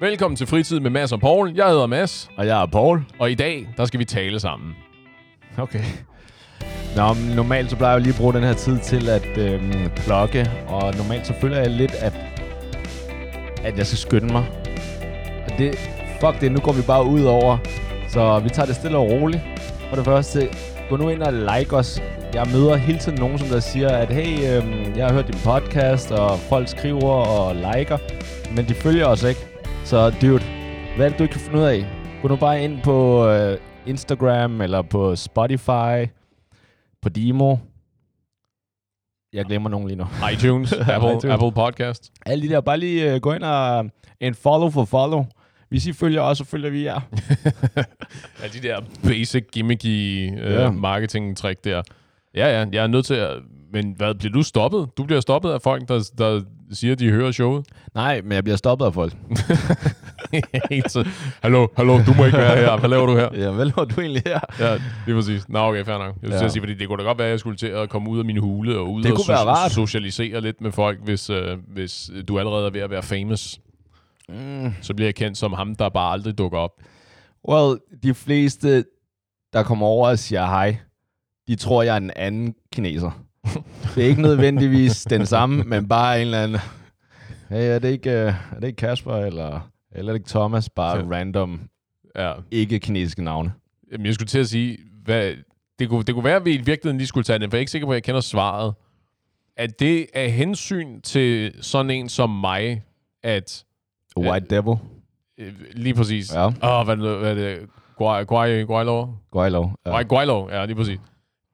Velkommen til Fritid med Mads og Paul. Jeg hedder Mads, Og jeg er Paul. og i dag, der skal vi tale sammen. Okay. Nå, men normalt så plejer jeg jo lige at bruge den her tid til at øhm, plukke, og normalt så føler jeg lidt, at, at jeg skal skynde mig. Og det, fuck det, nu går vi bare ud over. Så vi tager det stille og roligt. For det første, gå nu ind og like os. Jeg møder hele tiden nogen, som der siger, at hey, øhm, jeg har hørt din podcast, og folk skriver og liker, men de følger os ikke. Så dude, hvad er det, du ikke kan finde ud af? Gå nu bare ind på øh, Instagram eller på Spotify, på Demo. Jeg glemmer nogen lige nu. iTunes, Apple, iTunes. Apple Podcast. Alle de der, bare lige øh, gå ind og en follow for follow. Hvis I følger os, så følger vi jer. Ja, de der basic, gimmicky øh, Ja. marketing-trick der. Ja, ja, jeg er nødt til at... Men hvad, bliver du stoppet? Du bliver stoppet af folk, der, der siger, at de hører showet? Nej, men jeg bliver stoppet af folk. Hallo, hallo, du må ikke være her. Hvad laver du her? Ja, hvad laver du egentlig her? Ja, lige præcis. Nå, okay, fair nok. Jeg skulle Ja. sige, fordi det kunne da godt være, at jeg skulle til at komme ud af min hule og ud Det og rart. socialisere lidt med folk, hvis, øh, hvis du allerede er ved at være famous. Mm. Så bliver jeg kendt som ham, der bare aldrig dukker op. Well, de fleste, der kommer over og siger hej, de tror, jeg er en anden kineser. Det er ikke nødvendigvis den samme, men bare en eller anden... Hey, er det ikke, øh, er det ikke Kasper, eller, eller er det ikke Thomas? Bare Ja. random, Ja. ikke-kinesiske navne. Jamen, jeg skulle til at sige, hvad, det, kunne, det kunne være, at vi i virkeligheden lige skulle tage den, for jeg er ikke sikker på, at jeg kender svaret. At det er hensyn til sådan en som mig, at A White Devil. øh, lige præcis... Ja. Åh, oh, hvad, hvad er det? Guai, Guai, Guailov? Går I lov? Ja. Guailov, ja, lige præcis.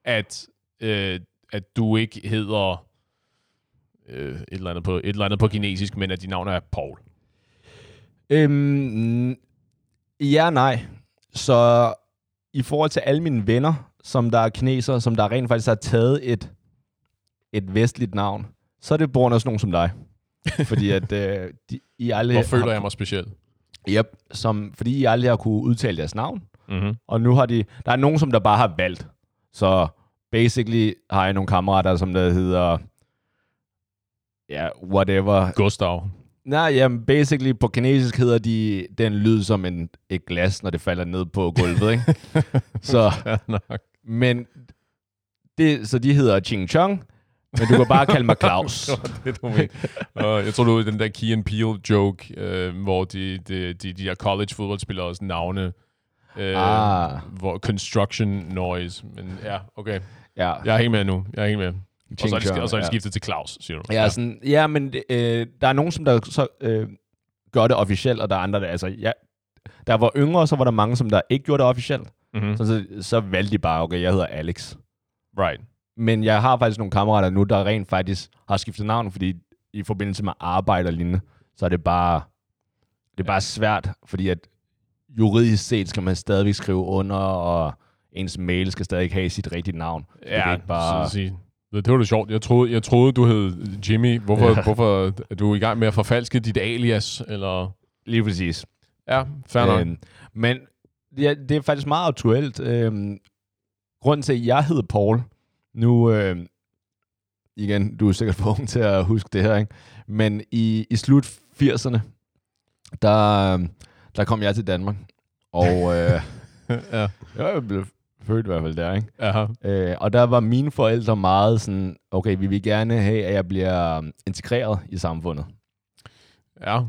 At, øh, at du ikke hedder øh, et, eller andet på, et eller andet på kinesisk, men at dit navn er Paul. Øhm, ja, nej. Så i forhold til alle mine venner, som der er kinesere, som der rent faktisk har taget et, et vestligt navn, så er det på grund af sådan nogen som dig. fordi at øh, de, I aldrig Hvor føler har, jeg mig speciel? Yep, som, fordi I aldrig har kunne udtale deres navn. Mm-hmm. Og nu har de... Der er nogen, som der bare har valgt. Så basically har jeg nogle kammerater, som der hedder... Ja, whatever. Gustav. Nej, jamen, basically på kinesisk hedder de den lyd som en, et glas, når det falder ned på gulvet, ikke? så, nok. men det, så de hedder Ching Chong, men du kan bare kalde mig Claus. Det du uh, jeg tror, du den der Key and Peele joke, uh, hvor de, de, de, de der college fodboldspillers navne, uh, Ah. hvor construction noise. Men ja, okay. Ja, Jeg er helt med nu. Jeg er helt med. Og så er de, og så er de ja. skiftet til Claus, siger du. ja, sådan, ja men øh, der er nogen, som der så øh, gør det officielt, og der er andre, der, altså, ja, der var yngre, så var der mange, som der ikke gjorde det officielt. Mm-hmm. Så, så, så valgte de bare, okay, jeg hedder Alex. Right. Men jeg har faktisk nogle kammerater nu, der rent faktisk har skiftet navn, fordi i forbindelse med arbejde og lignende, så er det bare, det er bare svært, fordi at juridisk set skal man stadigvæk skrive under, og ens mail skal stadig have sit rigtige navn. Det Ja, kan ikke bare... sige. Det var da sjovt. Jeg troede, jeg troede, du hed Jimmy. Hvorfor, Ja. hvorfor er du i gang med at forfalske dit alias? Eller... Lige præcis. Ja, fair nok. Øhm, men ja, det er faktisk meget aktuelt. Øhm, grunden til, at jeg hedder Paul, nu, øhm, igen, du er sikkert for ung til at huske det her, ikke? men i, i slut 80'erne, der, øhm, der kom jeg til Danmark, og øh, ja. jeg blev født i hvert fald der, ikke? Aha. Øh, og der var mine forældre meget sådan, okay, vi vil gerne have, at jeg bliver øhm, integreret i samfundet. Ja.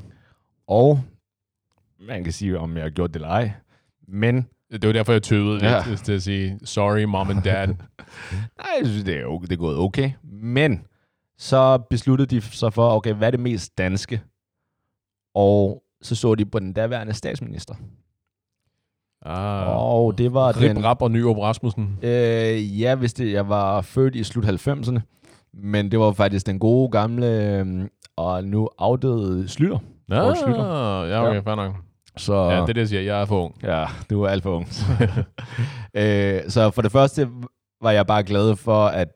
Og man kan sige, om jeg har gjort det eller ej, men Det var derfor, jeg tøvede Ja. lidt til at sige, sorry mom and dad. Nej, jeg synes, det er, okay, det er gået okay. Men så besluttede de sig for, okay, hvad er det mest danske? Og så så de på den daværende statsminister. Ah. Og det var Rip, den... Rap og Nyrup Rasmussen. Øh, ja, hvis det, jeg var født i slut 90'erne. Men det var faktisk den gode gamle øh, og nu afdøde Slytter. Ah, Schlüter. ja, okay, Ja. fair nok. Så Ja, det er det, jeg siger. Jeg er for ung. Ja, du er alt for ung. øh, så for det første var jeg bare glad for, at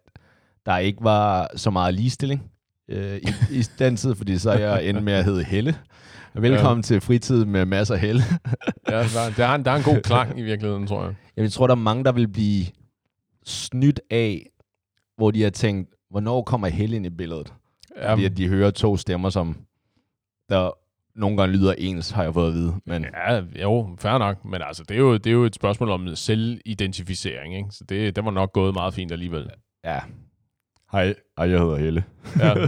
der ikke var så meget ligestilling øh, i, i den tid, fordi så jeg endt med at hedde Helle. Velkommen ja. til fritid med masser af Helle. Ja, der, der, er en, der er en god klang i virkeligheden, tror jeg. Jeg tror, der er mange, der vil blive snydt af, hvor de har tænkt, hvornår kommer Helle ind i billedet? Ja, Fordi at de hører to stemmer, som der nogle gange lyder ens, har jeg fået at vide. Men Ja, jo, fair nok. Men altså, det er jo, det er jo et spørgsmål om selvidentificering, ikke? Så det, det var nok gået meget fint alligevel. ja. Hej, hej, jeg hedder Helle. Ja.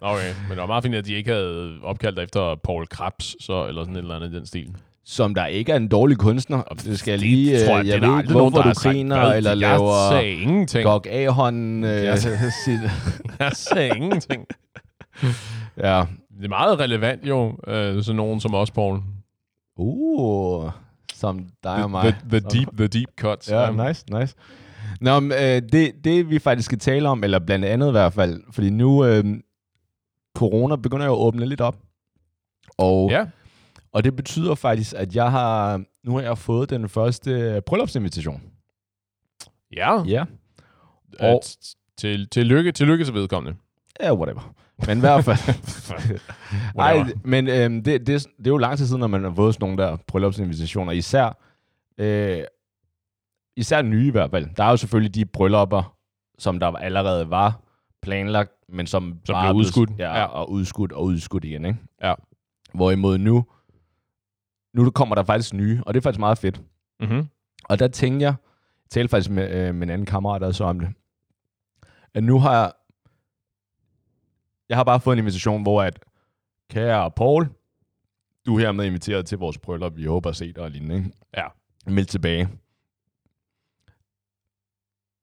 Okay, men det var meget fint, at de ikke havde opkaldt efter Paul Krabs, så, eller sådan et eller andet i den stil. Som der ikke er en dårlig kunstner. Det skal jeg lige... Det tror jeg, øh, jeg det er der ved ikke, hvorfor du griner, eller Jeg laver sagde ingenting. Gok A-hånden. Øh, Jeg Jeg sagde ingenting. ja. Det er meget relevant jo, øh, sådan nogen som os, Paul. Uh, som dig og The, mig. the, the, deep, the deep cuts. Ja, Um, nice, nice. Nå, men, øh, det, det vi faktisk skal tale om, eller blandt andet i hvert fald, fordi nu øh, corona begynder jo at åbne lidt op. Og, Ja, og det betyder faktisk, at jeg har, nu har jeg fået den første øh, bryllupsinvitation. ja. Ja. Og, Og- til, til lykke, til lykke til vedkommende. Ja, whatever. Men i hvert fald. Ej, men øhm, det, det, det er jo lang tid siden, når man har fået sådan nogle der bryllupsinvitationer. Især, øh, især nye i hvert fald. Der er jo selvfølgelig de bryllupper, som der allerede var planlagt, men som, Som blev udskudt. Ja, Ja. og udskudt og udskudt igen, ikke? Ja. Hvorimod nu, nu kommer der faktisk nye, og det er faktisk meget fedt. Mm-hmm. Og der tænkte jeg, jeg talte faktisk med, øh, med en anden kammerat, der så om det, at nu har jeg, jeg har bare fået en invitation, hvor at, kære Paul, du er hermed inviteret til vores bryllup, vi håber at se dig og lignende, ikke? Ja. Meld tilbage.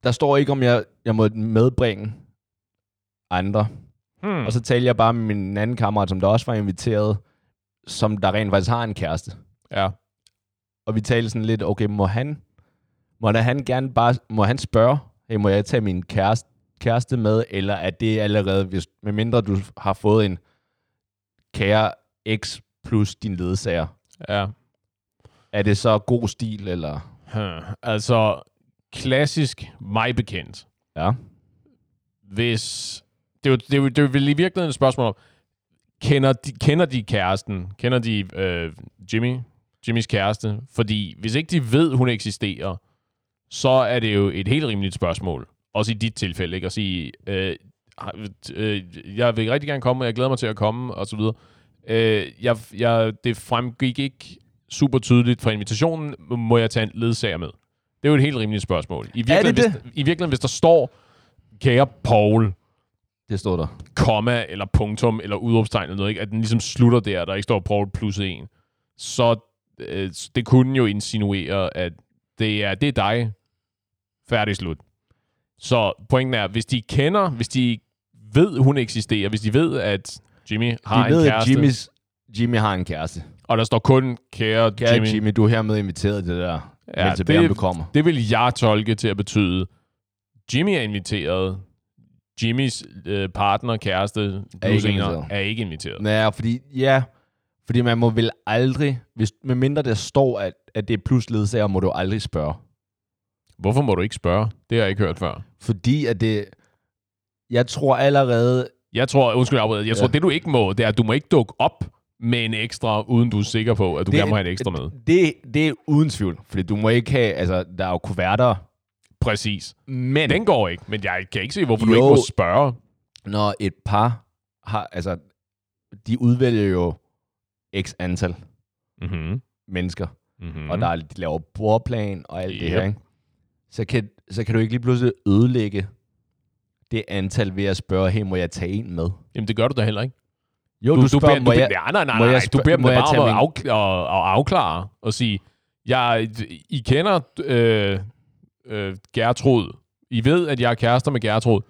Der står ikke, om jeg, jeg må medbringe andre. Hmm. Og så talte jeg bare med min anden kammerat, som der også var inviteret, som der rent faktisk har en kæreste. Ja. Og vi talte sådan lidt, okay, må han, må han gerne bare, må han spørge, hey, må jeg tage min kæreste, kæreste med, eller er det allerede, hvis, medmindre du har fået en kære X plus din ledsager, Ja. er det så god stil, eller? Hmm. Altså, klassisk mig bekendt. Ja. Hvis... Det er, jo, det, er jo, det er jo i virkeligheden et spørgsmål om, kender de, kender de kæresten? Kender de øh, Jimmy? Jimmys kæreste? Fordi hvis ikke de ved, hun eksisterer, så er det jo et helt rimeligt spørgsmål. Også i dit tilfælde, ikke? At sige, øh, øh, jeg vil rigtig gerne komme, og jeg glæder mig til at komme, og så videre. Øh, jeg, jeg, det fremgik ikke super tydeligt fra invitationen, må jeg tage en ledsager med? Det er jo et helt rimeligt spørgsmål. I virkeligheden, det Hvis, I virkeligheden hvis der står, kære Paul, Det stod der. komma, eller punktum, eller udråbstegn, eller noget, ikke? at den ligesom slutter der, der ikke står Paul plus en, så øh, det kunne jo insinuere, at det er, det er dig, færdig slut. Så pointen er, hvis de kender, hvis de ved, hun eksisterer, hvis de ved, at Jimmy har De en ved, at kæreste, Jimmys, Jimmy har en kæreste. og der står kun kære, Kære Jimmy, Jimmy, du er hermed inviteret til det der. Ja, det- om du kommer. det vil jeg tolke til at betyde, Jimmy er inviteret, Jimmys øh, partner, kæreste, plus ikke inviteret. er ikke inviteret. Ja, fordi, ja, fordi man må vel aldrig, hvis, medmindre der står, at, at det er plus ledsager, må du aldrig spørge. Hvorfor må du ikke spørge? Det har jeg ikke hørt før. Fordi at det, jeg tror allerede, Jeg tror, undskyld, jeg jeg tror, Ja. det du ikke må, det er, at du må ikke dukke op med en ekstra, uden du er sikker på, at du Det- gerne må have en ekstra med. det, det er uden tvivl, fordi du må ikke have, altså, der er jo kuverter, Præcis. men Den går ikke, men jeg kan ikke se, hvorfor jo. du ikke må spørge. når et par har, altså, de udvælger jo x antal Mm-hmm. mennesker, Mm-hmm. mm. og der er, de laver bordplan og alt yep. det her, ikke? Så kan, så kan du ikke lige pludselig ødelægge det antal ved at spørge, hey, må jeg tage en med? Jamen, det gør du da heller ikke. Jo, du, du spørger, beder, må du, jeg... nej, nej, nej, nej, du beder dem bare om at afklare og sige, jeg, I kender øh, øh, Gertrud. I ved, at jeg er kærester med Gertrud.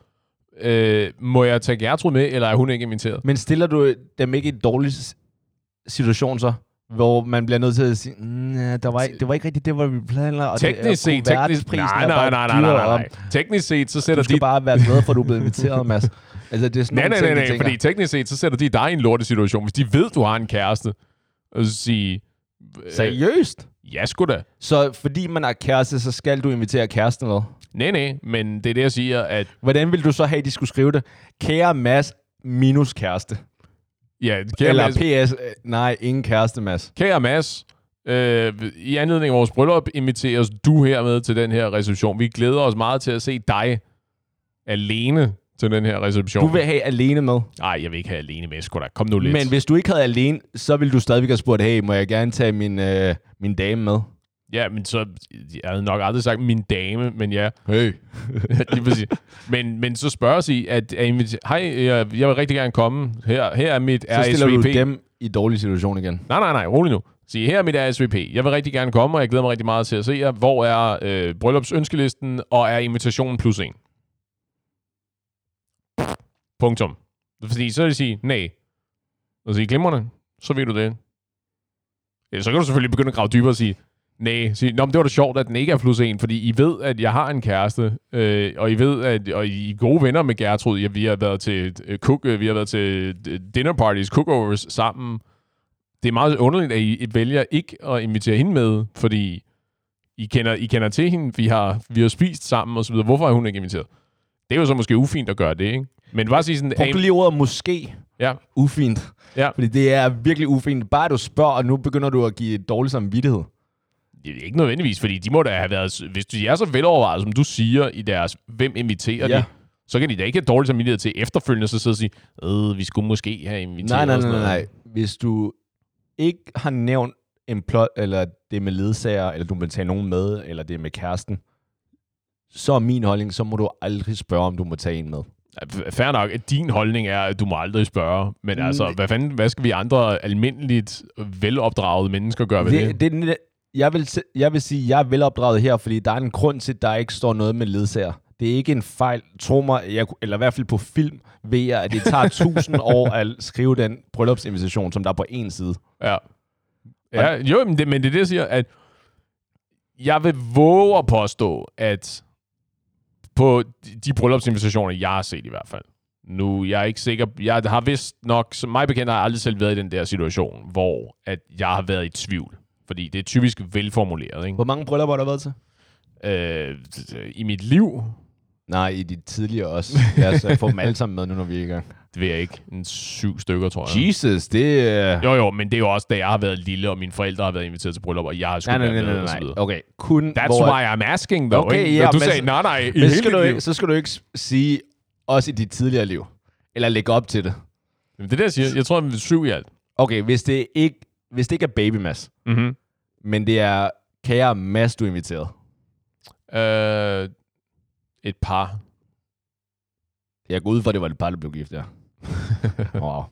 Øh, må jeg tage Gertrud med, eller er hun ikke inviteret? Men stiller du dem ikke i en dårlig s- situation så? Hvor man bliver nødt til at sige, mm, ja, der var, ikke- det var ikke rigtigt det, hvor vi planlagde. og det Teknisk set, teknisk, nej, nej, nej, nej, nej, nej, nej. Teknisk set, så sætter Du skal de... bare være glad for, at du er blevet inviteret, Mads. Altså, det er sådan Nej, nej, nej, de nej, tænker. fordi teknisk set, så sætter de dig i en lortesituation. Hvis de ved, du har en kæreste, og så sige... øh, Seriøst? Ja, sgu da. Så fordi man har kæreste, så skal du invitere kæresten med? Nej, nej, men det er det, jeg siger, at... Hvordan vil du så have, at de skulle skrive det? Kære Mads minus kæreste. Ja, kære Eller Mads, PS, øh, nej, ingen kæreste, Mads. kære Mads øh, i anledning af vores bryllup inviteres du hermed til den her reception. Vi glæder os meget til at se dig alene til den her reception. Du vil have alene med. Nej, jeg vil ikke have alene med, sgu da. Kom nu lidt. Men hvis du ikke havde alene, så ville du stadigvæk have spurgt, hey, må jeg gerne tage min, øh, min dame med? Ja, men så... Jeg havde nok aldrig sagt min dame, men ja. Hey. Lige præcis. Men, men så spørger sig, at, at hej, jeg, jeg vil rigtig gerne komme. Her, her er mit Så stiller RSVP. du dem i dårlig situation igen. Nej, nej, nej, rolig nu. Sig, her er mit RSVP. Jeg vil rigtig gerne komme, og jeg glæder mig rigtig meget til at se jer. Hvor er øh, bryllupsønskelisten, og er invitationen plus en? Punktum. Fordi så vil de sige, nej. Og sige, glimrende, så ved du det. Eller så kan du selvfølgelig begynde at grave dybere og sige, nej, sige, Nå, men det var da sjovt, at den ikke er plus en, fordi I ved, at jeg har en kæreste, øh, og I ved, at og I er gode venner med Gertrud. Ja, vi har været til øh, cook, øh, vi har været til øh, dinner parties, cookovers sammen. Det er meget underligt, at I vælger ikke at invitere hende med, fordi I kender, I kender til hende, vi har, vi har spist sammen osv. så. Hvorfor er hun ikke inviteret? Det er jo så måske ufint at gøre det, ikke? Men bare sige sådan... Brug "Hey, lige ordet måske. Ja, Ufint. Ja. Fordi det er virkelig ufint. Bare du spørger, og nu begynder du at give dårlig samvittighed. Det er ikke nødvendigvis, fordi de må da have været... Hvis de er så velovervejet, som du siger i deres, hvem inviterer Ja. de, så kan de da ikke have dårlig samvittighed til efterfølgende, så sidde og sige, øh, vi skulle måske have inviteret Nej, nej, nej, nej, noget." nej. Hvis du ikke har nævnt en plot, eller det er med ledsager, eller du vil tage nogen med, eller det er med kæresten, så er min holdning, så må du aldrig spørge, om du må tage en med. Fair nok, at din holdning er, at du må aldrig spørge. Men altså, hvad fanden, hvad skal vi andre almindeligt velopdragede mennesker gøre ved det? det, det, jeg, vil, jeg vil sige, at jeg er velopdraget her, fordi der er en grund til, at der ikke står noget med ledsager. Det er ikke en fejl. Tro mig, jeg, eller i hvert fald på film, ved jeg, at det tager tusind år at skrive den bryllupsinvitation, som der er på en side. Ja. ja jo, men det, men det er det, jeg siger, at jeg vil våge at påstå, at på de- bryllupsinvitationer, jeg har set i hvert fald, nu, jeg er ikke sikker, jeg har vist nok, som mig bekendt har jeg aldrig selv været i den der situation, hvor at jeg har været i tvivl. Fordi det er typisk velformuleret, ikke? Hvor mange bryllupper har der været til? Øh, I mit liv, Nej, i de tidligere også. Lad os få dem alle sammen med nu, når vi er i gang. Det ved jeg ikke, en syv stykker, tror jeg. Jesus, det er... Jo, jo, men det er jo også, da jeg har været lille, og mine forældre har været inviteret til bryllup, og jeg har sgu Nej, nej, nej, nej, og så nej. videre. Okay, kun That's hvor... why I'm asking, though. Okay, ikke? ja, du men sagde, nej, nej, i Men skal, du ikke, så skal du ikke sige, også i dit tidligere liv. Eller lægge op til det. Jamen, det er det, jeg siger. Jeg tror, det er syv i alt. Okay, hvis det ikke, hvis det ikke er baby Mads, Mm-hmm. men det er kære Mads, du er inviteret. Øh, et par. Jeg går ud fra, at det var et par, der blev gift, ja. wow.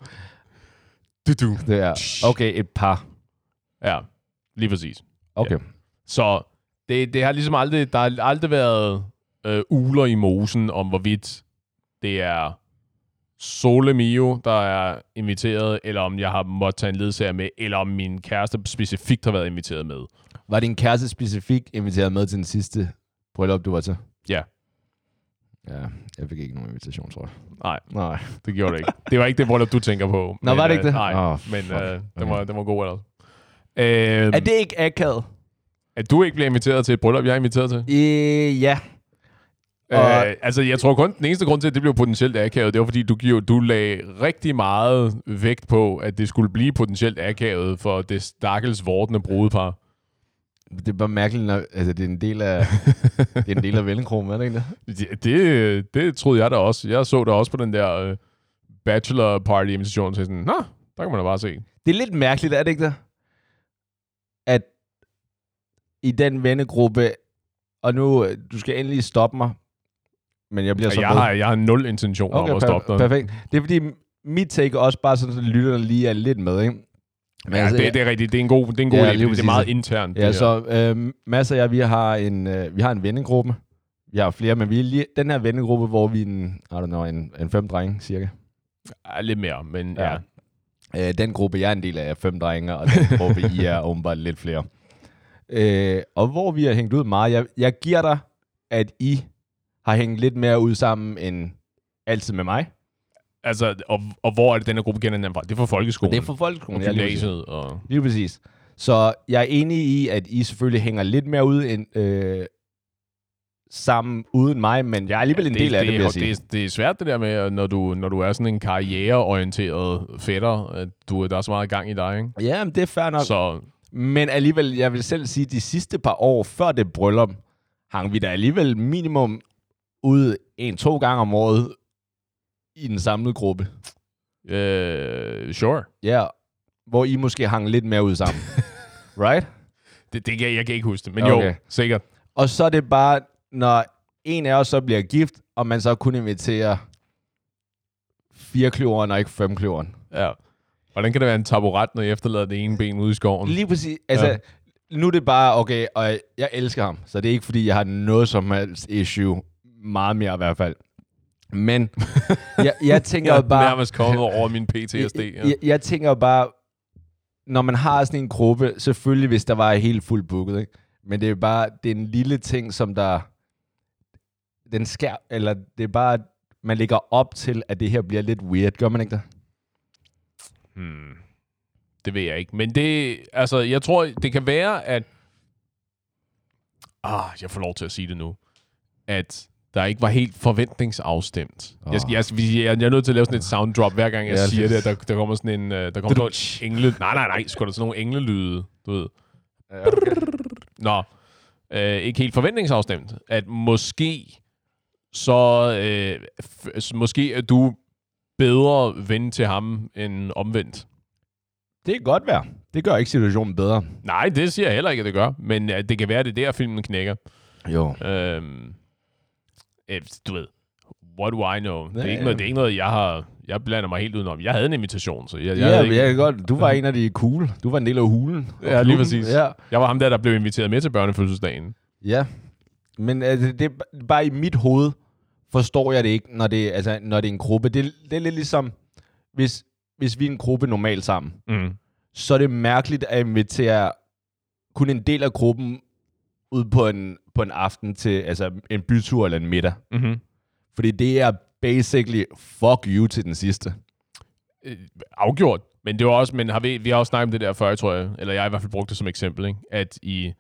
Du, du. Det er, okay, et par. Ja, lige præcis. Okay. Så det, det har ligesom aldrig, der har aldrig været øh, uler i mosen om, hvorvidt det er Sole Mio, der er inviteret, eller om jeg har måttet tage en ledsager med, eller om min kæreste specifikt har været inviteret med. Var din kæreste specifikt inviteret med til den sidste bryllup, du var til? Ja. Ja, jeg fik ikke nogen invitation, tror jeg. Nej, Nej. det gjorde det ikke. Det var ikke det bryllup, du tænker på. Nå, var det ikke det? Øh, nej, Åh, men øh, den, Okay. var, den var god ellers. Øh, Er det ikke akavet? at du ikke bliver inviteret til et bryllup, jeg er inviteret til? Øh, ja. Og... Og- Øh, altså, jeg tror kun, den eneste grund til, at det blev potentielt akavet, det var, fordi du, giver, du lagde rigtig meget vægt på, at det skulle blive potentielt akavet for det stakkels vortende brudepar. Det er bare mærkeligt, når, altså, det er en del af, det er en del af Vellenkrogen, er det ikke det? Det, det, det troede jeg da også. Jeg så det også på den der øh, bachelor party invitation, så sådan, nå, der kan man da bare se. Det er lidt mærkeligt, er det ikke det? At i den vennegruppe, og nu, øh, du skal endelig stoppe mig, men jeg bliver så Jeg har, jeg har nul intention okay, om at stoppe dig. perfekt. Det er fordi, mit take også bare sådan, at lytterne lige er lidt med, ikke? Men Ja, altså, det, det er rigtigt. Det er en god, det er en god Ja, lige det er meget internt. Ja, så øh, Mads og jeg, vi har en, øh, vi har en vennegruppe. Vi har flere, men vi er lige, den her vennegruppe, hvor vi er en, I don't know, en, en fem drenge, cirka. Ja, lidt mere, men ja. ja. Øh, den gruppe, jeg er en del af, er fem drenge, og den gruppe, I er åbenbart lidt flere. Øh, og hvor vi har hængt ud meget, jeg, jeg giver dig, at I har hængt lidt mere ud sammen end altid med mig. Altså, og, og hvor er det, den her gruppe kender hinanden fra? Det er fra folkeskolen. Det er for folkeskolen. og ja, gymnasiet. Og... Lige præcis. Så jeg er enig i, at I selvfølgelig hænger lidt mere ud end, øh, sammen uden mig, men jeg er alligevel en del af det, vil jeg det, sige. det, er, det er svært det der med, når du, når du er sådan en karriereorienteret fætter, at du, der er så meget gang i dig, ikke? Ja, men det er fair nok. Så Men alligevel, jeg vil selv sige, de sidste par år før det bryllup, hang vi da alligevel minimum ud en-to gange om året i den samlede gruppe. Øh, sure. Ja, hvor I måske hang lidt mere ud sammen. right? Det, det kan, jeg kan ikke huske det, men okay. Jo, sikkert. Og så er det bare, når en af os så bliver gift, og man så kun inviterer fire kløveren og ikke fem kløveren. Ja. Hvordan kan det være en taburet, når jeg efterlader det ene ben ude i skoven? Lige præcis. Altså, Ja. nu er det bare, okay, og jeg elsker ham, så det er ikke, fordi jeg har noget som helst issue. Meget mere i hvert fald. Men jeg, jeg tænker Jeg jo er bare... nærmest kommet over min PTSD. Ja. Jeg, jeg, jeg tænker bare, når man har sådan en gruppe, selvfølgelig hvis der var helt fuldt booket, ikke? men det er bare, det er en lille ting, som der, den skær, eller det er bare, man lægger op til, at det her bliver lidt weird, gør man ikke det? Hmm. Det ved jeg ikke. Men det, altså, jeg tror, det kan være, at... Ah, jeg får lov til at sige det nu. At der ikke var helt forventningsafstemt. Oh. Jeg, skal, jeg, jeg, jeg, er nødt til at lave sådan et sound drop, hver gang jeg Ja, siger det, der, der kommer sådan en... øh, Der kommer nogle engle... Nej, nej, nej. Skulle der sådan nogle englelyde, du ved. Ja, okay. Nå, øh, ikke helt forventningsafstemt. At måske så... Øh, f- måske er du bedre ven til ham end omvendt. Det kan godt være. Det gør ikke situationen bedre. Nej, det siger jeg heller ikke, at det gør. Men uh, det kan være, at det er der, filmen knækker. Jo. Øhm, øh, du ved, what do I know? Det er, Ja, ikke ja. noget, det er ikke noget, jeg har... Jeg blander mig helt udenom. Jeg havde en invitation, så jeg, jeg, Ja, ja ikke, jeg kan godt. Du var en af de cool. Du var en del af hulen. Ja, lige præcis. Ja. jeg var ham der, der blev inviteret med til børnefødselsdagen. Ja, men altså, det er bare i mit hoved, forstår jeg det ikke, når det, altså, når det er en gruppe. Det, det er lidt ligesom, hvis, hvis vi er en gruppe normalt sammen, Mm. så er det mærkeligt at invitere kun en del af gruppen ud på en, på en aften til altså en bytur eller en middag. Mm-hmm. Fordi det er basically fuck you til den sidste. Øh, afgjort. Men det var også, men har vi, vi har også snakket om det der før, tror jeg, eller jeg har i hvert fald brugt det som eksempel, ikke? at i,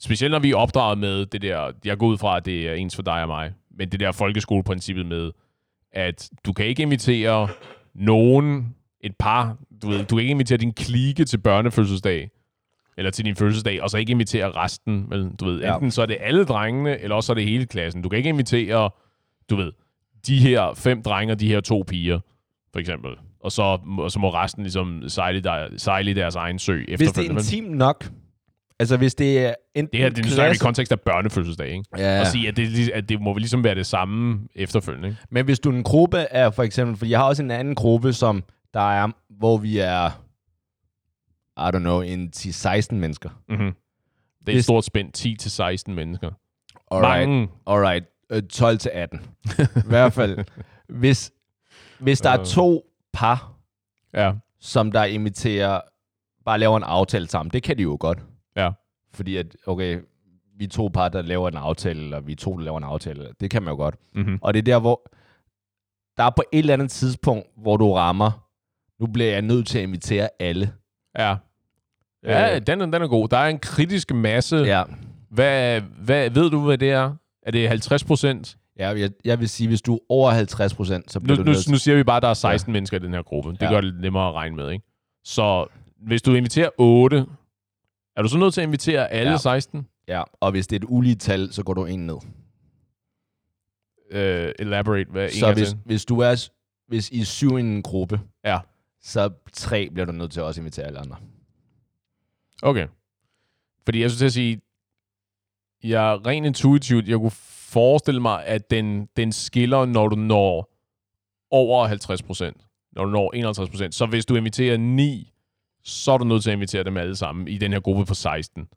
specielt når vi er opdraget med det der, jeg går ud fra, at det er ens for dig og mig, men det der folkeskoleprincippet med, at du kan ikke invitere nogen, et par, du ved, du kan ikke invitere din klike til børnefødselsdag, eller til din fødselsdag, og så ikke invitere resten. Vel, du ved, Ja. enten så er det alle drengene, eller også er det hele klassen. Du kan ikke invitere, du ved, de her fem drenge og de her to piger, for eksempel. Og så, og så må resten ligesom sejle, der, sejle deres egen sø Hvis det er efterfølgende. intimt nok, altså hvis det er enten det her, det er vi i klasse- kontekst af børnefødselsdag, ikke? Ja. Og sige, at det, at det må ligesom være det samme efterfølgende, ikke? Men hvis du er en gruppe er for eksempel, for jeg har også en anden gruppe, som der er, hvor vi er, I don't know, en 10-16 mennesker. Mm-hmm. Det er et stort spænd, 10-16 mennesker. Alright, Mange. alright. Øh, 12 til 18. I hvert fald. Hvis, hvis der er Øh. to par, Ja. som der imiterer, bare laver en aftale sammen, det kan de jo godt. Ja. Fordi at, okay, vi er to par, der laver en aftale, eller vi er to, der laver en aftale. Det kan man jo godt. Mm-hmm. Og det er der, hvor der er på et eller andet tidspunkt, hvor du rammer, nu bliver jeg nødt til at invitere alle. Ja. Ja, Øh. den, er- den er god. Der er en kritisk masse. Ja. Hvad, hvad, ved du, hvad det er? Er det 50 procent? ja jeg, jeg vil sige, hvis du er over 50 procent, så Nu, bliver nu, du nødt nu siger vi bare, at der er 16 ja. mennesker i den her gruppe. Det Ja. gør det lidt nemmere at regne med, ikke? Så hvis du inviterer 8, er du så nødt til at invitere alle Ja. ja. 16? Ja, og hvis det er et ulige tal, så går du en ned. Uh, elaborate, hvad en Så hvis, til. hvis du er, hvis I er syv i en gruppe, Ja. Så tre bliver du nødt til at også invitere alle andre. Okay. Fordi jeg skulle til at sige, jeg er rent intuitivt, jeg kunne forestille mig, at den, den skiller, når du når over 50 procent. Når du når 51 procent. Så hvis du inviterer 9, så er du nødt til at invitere dem alle sammen i den her gruppe på 16.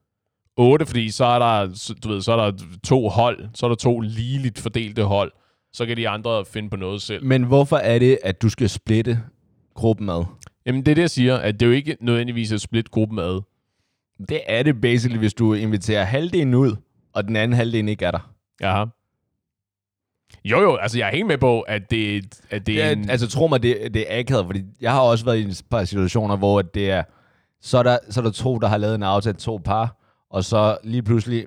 8, fordi så er der, du ved, så er der to hold, så er der to ligeligt fordelte hold. Så kan de andre finde på noget selv. Men hvorfor er det, at du skal splitte gruppen ad? Jamen det er det, jeg siger, at det er jo ikke nødvendigvis at splitte gruppen ad. Det er det basically, hvis du inviterer halvdelen ud, og den anden halvdel ikke er der. Jaha. Jo, jo, altså jeg er helt med på, at det, at det er Ja, en... altså tro mig, det, det er akavet, fordi jeg har også været i et par situationer, hvor det er, så er, der, så er der to, der har lavet en aftale, to par, og så lige pludselig,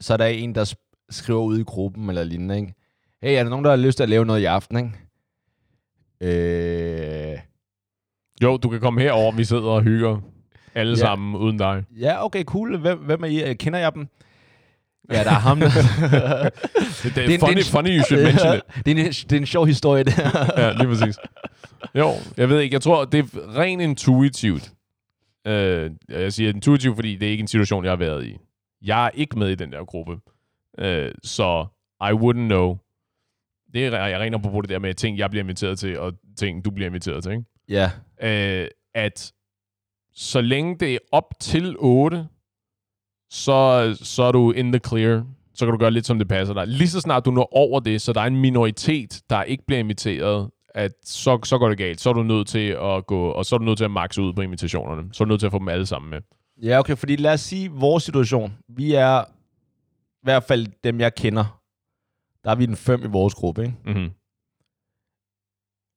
så er der en, der sk- skriver ud i gruppen eller lignende, ikke? Hey, er der nogen, der har lyst til at lave noget i aften, ikke? Øh, Jo, du kan komme herover, vi sidder og hygger alle Ja. sammen uden dig. ja, okay, cool. Hvem, hvem er I? Øh, Kender jeg dem? Ja, der er ham. Der. Det, det er funny, funny you should mention it. det, er en, det er en sjov historie, det her. ja, lige præcis. Jo, jeg ved ikke. Jeg tror, det er rent intuitivt. Øh, jeg siger intuitivt, fordi det er ikke en situation, jeg har været i. Jeg er ikke med i den der gruppe. Øh, så I wouldn't know. Det er jeg rent på det der med ting, jeg bliver inviteret til, og ting, du bliver inviteret til. Ikke? Ja. Øh, at så længe det er op til 8, så, så er du in the clear. Så kan du gøre lidt, som det passer dig. Lige så snart du når over det, så der er en minoritet, der ikke bliver inviteret, at så, så går det galt. Så er du nødt til at gå, og så er du nødt til at makse ud på invitationerne. Så er du nødt til at få dem alle sammen med. Ja, okay, fordi lad os sige vores situation. Vi er, i hvert fald dem, jeg kender, der er vi den fem i vores gruppe, ikke? Mm-hmm.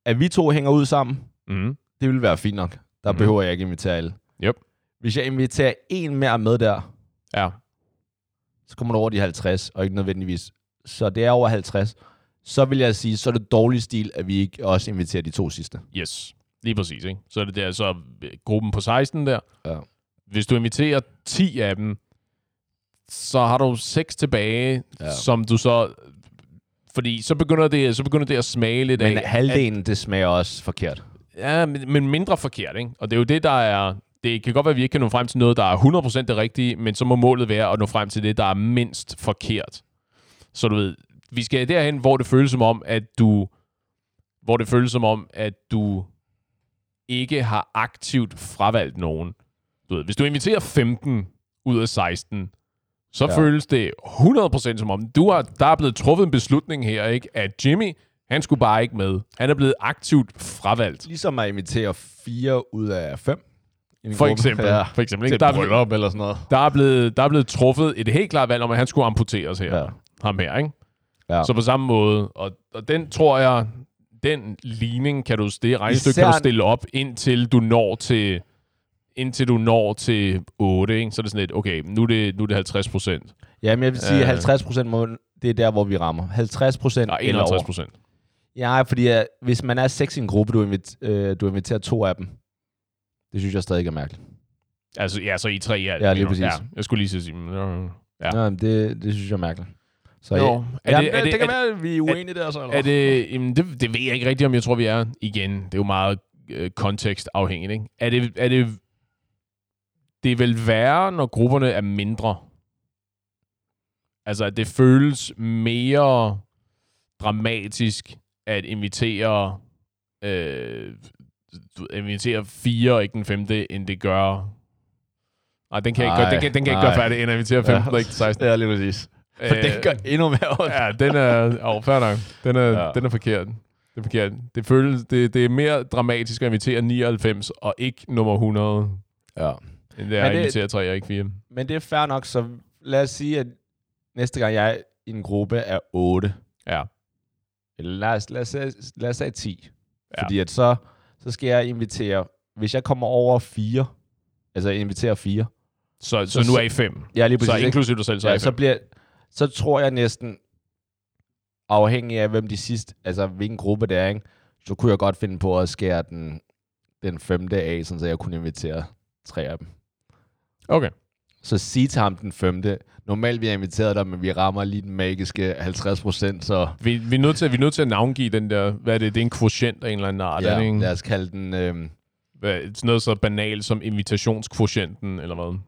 At vi to hænger ud sammen, Mm-hmm. det vil være fint nok. Der mm-hmm. behøver jeg ikke invitere alle. Yep. Hvis jeg inviterer en mere med der, Ja. så kommer du over de 50, og ikke nødvendigvis. Så det er over 50. Så vil jeg sige, så er det dårlig stil, at vi ikke også inviterer de to sidste. Yes. Lige præcis, ikke? Så er det der, så gruppen på 16 der. Ja. Hvis du inviterer 10 af dem, så har du 6 tilbage, Ja. som du så... Fordi så begynder det, så begynder det at smage lidt Men af... halvdelen, det smager også forkert. Ja, men, mindre forkert, ikke? Og det er jo det, der er... Det kan godt være, at vi ikke kan nå frem til noget, der er 100% det rigtige, men så må målet være at nå frem til det, der er mindst forkert. Så du ved, vi skal derhen, hvor det føles som om, at du... Hvor det føles som om, at du ikke har aktivt fravalgt nogen. Du ved, hvis du inviterer 15 ud af 16, så ja. føles det 100% som om, du har, der er blevet truffet en beslutning her, ikke? At Jimmy, han skulle bare ikke med. Han er blevet aktivt fravalgt. Ligesom at invitere fire ud af fem. For eksempel. Ja. For eksempel Til ikke? et Der, er blevet, bryllup eller sådan noget. der, er blevet, der er blevet truffet et helt klart valg om, at han skulle amputeres her. Ja. Ham her, ikke? Ja. Så på samme måde. Og, og den tror jeg, den ligning kan du, det regnestykke Især- kan du stille op, indtil du når til indtil du når til 8, ikke? så er det sådan lidt, okay, nu er det, nu er det 50 procent. Ja, men jeg vil sige, Øh. at 50 procent må, det er der, hvor vi rammer. 50 procent eller 51 over. procent. Ja, fordi uh, hvis man er seks i en gruppe, du, invit, øh, du inviterer to af dem, det synes jeg stadig er mærkeligt. Altså, ja, så i tre ja, Ja, lige præcis. Ja, jeg skulle lige sige, øh, Ja. Ja. Det, det synes jeg er mærkeligt. Så Jo, ja, er ja, det- er det- kan er være, at vi er uenige der så. Eller? Er det, jamen det, det ved jeg ikke rigtigt, om jeg tror, vi er. Igen, det er jo meget øh, kontekstafhængigt. Ikke? Er, det, er det... Det er vel værre, når grupperne er mindre. Altså, at det føles mere dramatisk at invitere, øh, invitere fire og ikke den femte, end det gør... Nej, den kan jeg ikke, gøre, den kan, den kan ikke gøre færdig, end at invitere 15 og ikke 16. Ja, lige præcis. For Øh, det gør endnu mere ondt. Ja, den er... Åh, oh, fair nok. Den er, Ja. ja. den er forkert. Det er forkert. Det, føles, det, det er mere dramatisk at invitere 99 og ikke nummer 100, Ja. end det er Men at invitere 3 og ikke 4. Men det er fair nok, så lad os sige, at næste gang jeg er i en gruppe er 8, Ja. Eller lad os, lad os, lad os sige 10. Ja. Fordi at så, så skal jeg invitere, hvis jeg kommer over 4, altså jeg inviterer 4, Så, så, Så- så nu er I 5. ja, lige Så præcis, ikke? inklusive dig selv, så ja, så 5. bliver, så tror jeg næsten, afhængig af hvem de sidste, altså hvilken gruppe det er, ikke? så kunne jeg godt finde på at skære den, den femte af, sådan så jeg kunne invitere tre af dem. Okay. Så sig til ham den femte. Normalt vi har inviteret dig, men vi rammer lige den magiske 50 procent, så Vi, vi, er nødt til, vi er nødt til at navngive den der... Hvad er det? Det er en quotient af en eller anden art. ja, ikke? lad os kalde den... Øh, Hvad, sådan noget så banalt som invitationskvotienten, eller hvad?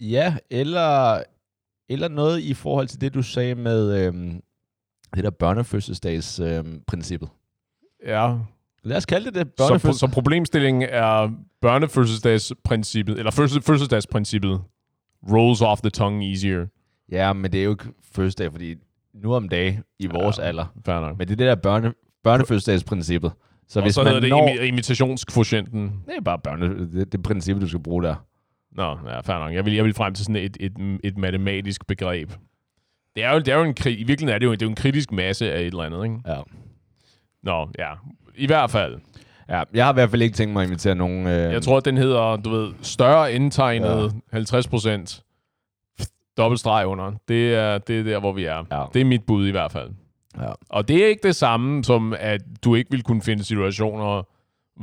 ja, eller, eller noget i forhold til det, du sagde med øh, det der børnefødselsdags øh, princippet. Ja. Lad os kalde det det. Så, Børnefødsels- så problemstillingen er børnefødselsdagsprincippet, eller fødsel, fødselsdagsprincippet. Rolls off the tongue easier. Ja, men det er jo ikke fødselsdag, fordi nu om dagen i vores Ja. alder. Fair nok. Men det er det der børne, børnefødselsdagsprincippet. Så og hvis så man det når... imi- imitationskvotienten. Det er bare børne... Det, det princip, du skal bruge der. Nå, ja, fair nok. Jeg vil, jeg vil frem til sådan et, et, et matematisk begreb. Det er jo, det er jo en, I virkeligheden er det jo, det er jo en kritisk masse af et eller andet, ikke? Ja. Nå, ja. I hvert fald. ja. Jeg har i hvert fald ikke tænkt mig at invitere nogen... Øh... Jeg tror, at den hedder, du ved, større indtegnet Ja. 50 procent. Dobbelt streg under. Det er, det er der, hvor vi er. Ja. Det er mit bud i hvert fald. Ja. Og det er ikke det samme som, at du ikke vil kunne finde situationer,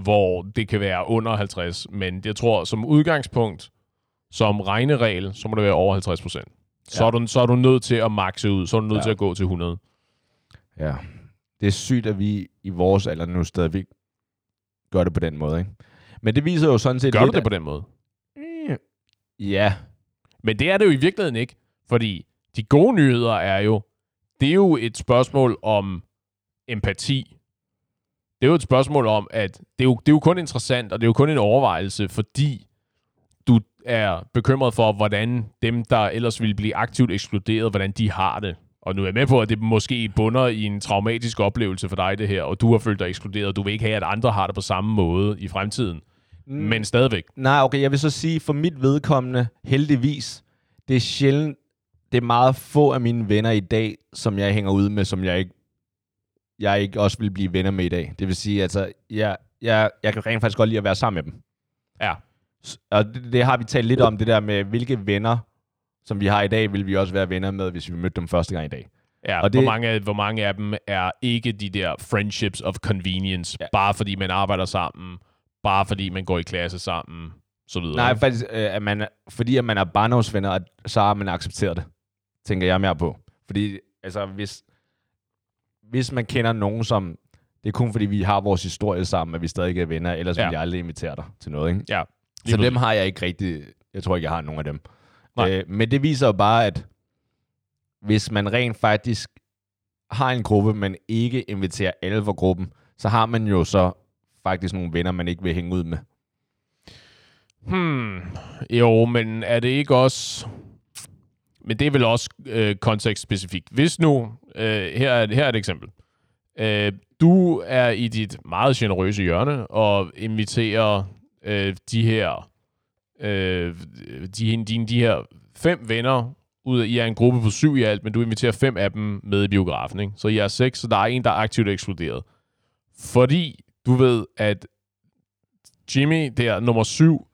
hvor det kan være under 50. Men jeg tror, som udgangspunkt, som regneregel, så må det være over 50 procent. så, Ja. er du, så er du nødt til at makse ud. Så er du nødt Ja. til at gå til 100. Ja. Det er sygt, at vi i vores alder nu stadigvæk gør det på den måde, ikke? Men det viser jo sådan set Gør du lidt, det på den måde? Ja. Men det er det jo i virkeligheden ikke. Fordi de gode nyheder er jo, det er jo et spørgsmål om empati. Det er jo et spørgsmål om, at det er jo, det er jo kun interessant, og det er jo kun en overvejelse, fordi du er bekymret for, hvordan dem, der ellers ville blive aktivt ekskluderet, hvordan de har det. Og nu er jeg med på, at det måske bunder i en traumatisk oplevelse for dig, det her, og du har følt dig ekskluderet, og du vil ikke have, at andre har det på samme måde i fremtiden. Mm. Men stadigvæk. Nej, okay, jeg vil så sige, for mit vedkommende, heldigvis, det er sjældent, det er meget få af mine venner i dag, som jeg hænger ud med, som jeg ikke, jeg ikke også vil blive venner med i dag. Det vil sige, altså, jeg, jeg, jeg kan rent faktisk godt lide at være sammen med dem. Ja. Og det, det har vi talt lidt om, det der med, hvilke venner, som vi har i dag, vil vi også være venner med, hvis vi mødte dem første gang i dag. Ja, Og det- hvor, mange, af- hvor mange af dem er ikke de der friendships of convenience, Ja. bare fordi man arbejder sammen, bare fordi man går i klasse sammen, så videre. Nej, faktisk, øh, at man, fordi at man er barndomsvenner, at- så har man accepteret det, tænker jeg mere på. Fordi, altså, hvis, hvis man kender nogen, som... Det er kun fordi, vi har vores historie sammen, at vi stadig er venner, ellers ja. Ja. vil jeg aldrig invitere dig til noget, ikke? ja, Så dem har jeg ikke rigtig... Jeg tror ikke, jeg har nogen af dem. Nej. Øh, men det viser jo bare, at hvis man rent faktisk har en gruppe, men ikke inviterer alle for gruppen, så har man jo så faktisk nogle venner, man ikke vil hænge ud med. Hmm, jo, men er det ikke også... Men det er vel også øh, kontekstspecifikt. Hvis nu, øh, her, er, her er et eksempel. Øh, du er i dit meget generøse hjørne og inviterer øh, de her øh, de, de, de her fem venner ud af, I er en gruppe på syv i alt, men du inviterer fem af dem med i biografen, ikke? Så I er seks, så der er en, der er aktivt ekskluderet. Fordi du ved, at Jimmy, der nummer syv,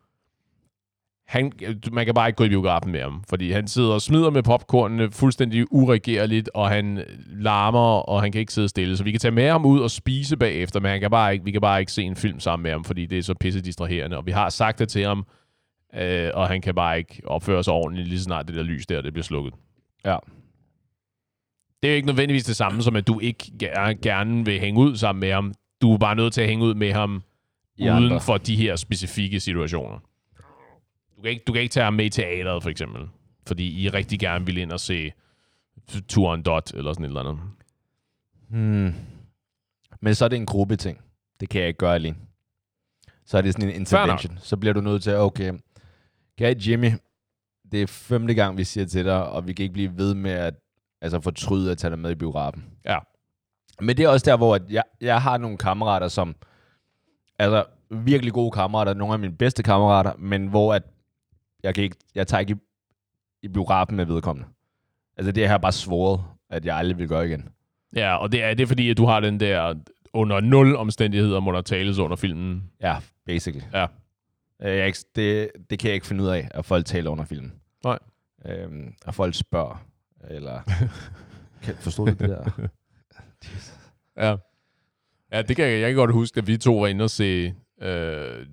han, man kan bare ikke gå i biografen med ham, fordi han sidder og smider med popcornene fuldstændig uregerligt, og han larmer, og han kan ikke sidde stille. Så vi kan tage med ham ud og spise bagefter, men han kan bare ikke, vi kan bare ikke se en film sammen med ham, fordi det er så pisse distraherende. Og vi har sagt det til ham, øh, og han kan bare ikke opføre sig ordentligt, lige så snart det der lys der, det bliver slukket. Ja. Det er jo ikke nødvendigvis det samme, som at du ikke ger- gerne vil hænge ud sammen med ham. Du er bare nødt til at hænge ud med ham I uden andre. for de her specifikke situationer. Du kan, ikke, du kan ikke tage ham med i teateret, for eksempel. Fordi I rigtig gerne vil ind og se Turen Dot, eller sådan et eller andet. Hmm. Men så er det en gruppeting. Det kan jeg ikke gøre alene. Så er det sådan en intervention. Så bliver du nødt til, okay, kære Jimmy, det er femte gang, vi siger til dig, og vi kan ikke blive ved med at altså, fortryde at tage dig med i biografen. Ja. Men det er også der, hvor at jeg, jeg har nogle kammerater, som altså virkelig gode kammerater, nogle af mine bedste kammerater, men hvor at jeg, kan ikke, jeg tager ikke i, i biografen med vedkommende. Altså det har jeg bare svoret, at jeg aldrig vil gøre igen. Ja, og det er, det er fordi, at du har den der under nul omstændigheder må der tales under filmen. Ja, basically. Ja. Øh, Jeg ikke, det, det kan jeg ikke finde ud af, at folk taler under filmen. Nej. Øhm, at folk spørger, eller... kan, forstår du det der? Ja. Ja, det kan jeg, jeg kan godt huske, at vi to var inde og se uh,